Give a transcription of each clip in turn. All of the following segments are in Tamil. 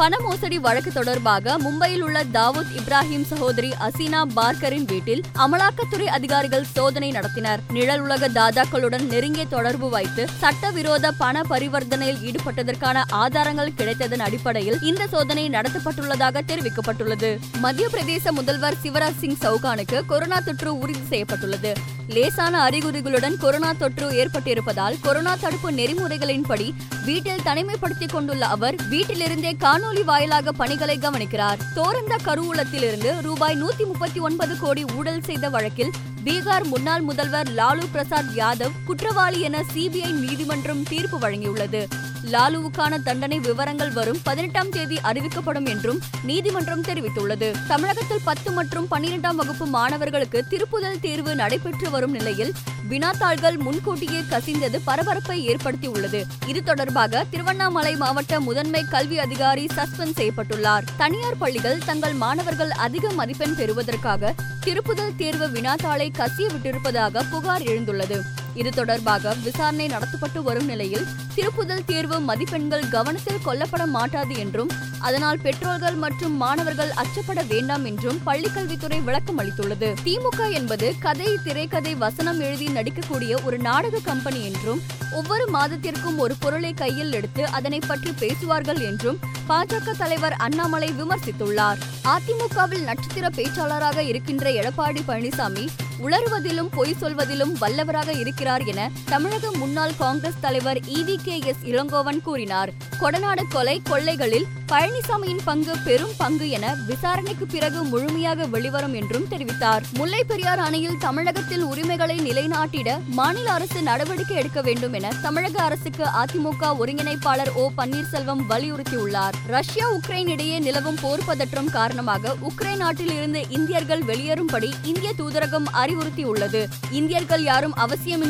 பண மோசடி வழக்கு தொடர்பாக மும்பையில் உள்ள தாவூத் இப்ராஹிம் சகோதரி அசீனா பார்கரின் வீட்டில் அமலாக்கத்துறை அதிகாரிகள் சோதனை நடத்தினர். நிழல் உலக தாதாக்களுடன் நெருங்கிய தொடர்பு வைத்து சட்டவிரோத பண பரிவர்த்தனையில் ஈடுபட்டதற்கான ஆதாரங்கள் கிடைத்ததன் அடிப்படையில் இந்த சோதனை நடத்தப்பட்டுள்ளதாக தெரிவிக்கப்பட்டுள்ளது. மத்திய பிரதேச முதல்வர் சிவராஜ் சிங் சௌகானுக்கு கொரோனா தொற்று உறுதி செய்யப்பட்டுள்ளது. லேசான அறிகுறிகளுடன் கொரோனா தொற்று ஏற்பட்டிருப்பதால் கொரோனா தடுப்பு நெறிமுறைகளின்படி வீட்டில் தனிமைப்படுத்திக் கொண்டுள்ள அவர் வீட்டிலிருந்தே காணொலி வாயிலாக பணிகளை கவனிக்கிறார். தோரந்த கருவூலத்திலிருந்து ரூபாய் நூத்தி முப்பத்தி ஒன்பது கோடி ஊழல் செய்த வழக்கில் பீகார் முன்னாள் முதல்வர் லாலு பிரசாத் யாதவ் குற்றவாளி என சிபிஐ நீதிமன்றம் தீர்ப்பு வழங்கியுள்ளது. லாலுவுக்கான தண்டனை விவரங்கள் வரும் பதினெட்டாம் தேதி அறிவிக்கப்படும் என்றும் நீதிமன்றம் தெரிவித்துள்ளது. தமிழகத்தில் பத்து மற்றும் பன்னிரெண்டாம் வகுப்பு மாணவர்களுக்கு திருப்புதல் தேர்வு நடைபெற்று வரும் நிலையில் வினாத்தாள்கள் முன்கூட்டியே கசிந்தது பரபரப்பை ஏற்படுத்தியுள்ளது. இது தொடர்பாக திருவண்ணாமலை மாவட்ட முதன்மை கல்வி அதிகாரி சஸ்பெண்ட் செய்யப்பட்டுள்ளார். தனியார் பள்ளிகள் தங்கள் மாணவர்கள் அதிக மதிப்பெண் பெறுவதற்காக திருப்புதல் தேர்வு வினாத்தாளை கசிய விட்டிருப்பதாக புகார் எழுந்துள்ளது. இது தொடர்பாக விசாரணை நடத்தப்பட்டு வரும் நிலையில் திருப்புதல் தேர்வு மதிப்பெண்கள் கவனத்தில் கொள்ளப்பட மாட்டாது என்றும் அதனால் பெற்றோர்கள் மற்றும் மாணவர்கள் அச்சப்பட வேண்டாம் என்றும் பள்ளிக்கல்வித்துறை விளக்கம் அளித்துள்ளது. திமுக என்பது கதை திரைக்கதை வசனம் எழுதி நடிக்கக்கூடிய ஒரு நாடக கம்பெனி என்றும் ஒவ்வொரு மாதத்திற்கும் ஒரு பொருளை கையில் எடுத்து அதனை பற்றி பேசுவார்கள் என்றும் பாஜக தலைவர் அண்ணாமலை விமர்சித்துள்ளார். அதிமுகவில் நட்சத்திர பேச்சாளராக இருக்கின்ற எடப்பாடி பழனிசாமி உளறுவதிலும் பொய் சொல்வதிலும் வல்லவராக இருக்கிறார் என தமிழக முன்னாள் காங்கிரஸ் தலைவர் இவி கே எஸ் இளங்கோவன் கூறினார். கொடநாடு கொலை கொள்ளைகளில் பழனிசாமியின் பங்கு பெரும் பங்கு என விசாரணைக்கு பிறகு முழுமையாக வெளிவரும் என்றும் தெரிவித்தார். முல்லை பெரியார் அணையில் தமிழகத்தில் உரிமைகளை நிலைநாட்டிட மாநில அரசு நடவடிக்கை எடுக்க வேண்டும் என தமிழக அரசுக்கு அதிமுக ஒருங்கிணைப்பாளர் ஓ பன்னீர்செல்வம் வலியுறுத்தியுள்ளார். ரஷ்யா உக்ரைன் இடையே நிலவும் போர் பதற்றம் காரணமாக உக்ரைன் நாட்டில் இருந்து இந்தியர்கள் வெளியேறும்படி இந்திய தூதரகம் அறிவுறுத்தியுள்ளது. இந்தியர்கள் யாரும்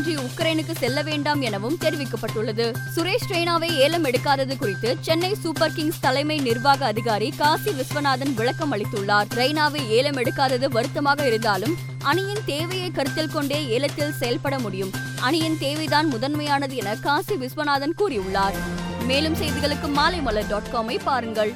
இன்றி உக்ரைனுக்கு செல்ல வேண்டாம் எனவும் தெரிவிக்கப்பட்டுள்ளது. சுரேஷ் ரெய்னாவை ஏலம் எடுக்காதது குறித்து சென்னை சூப்பர் கிங்ஸ் தலைமை நிர்வாக அதிகாரி காசி விஸ்வநாதன் விளக்கம் அளித்துள்ளார். ரெய்னாவை ஏலம் எடுக்காதது வருத்தமாக இருந்தாலும் அணியின் தேவையை கருத்தில் கொண்டே ஏலத்தில் செயல்பட முடியும். அணியின் தேவைதான் முதன்மையானது என காசி விஸ்வநாதன் கூறியுள்ளார். மேலும் செய்திகளுக்கு மாலைமலர் டாட் காமை பாருங்கள்.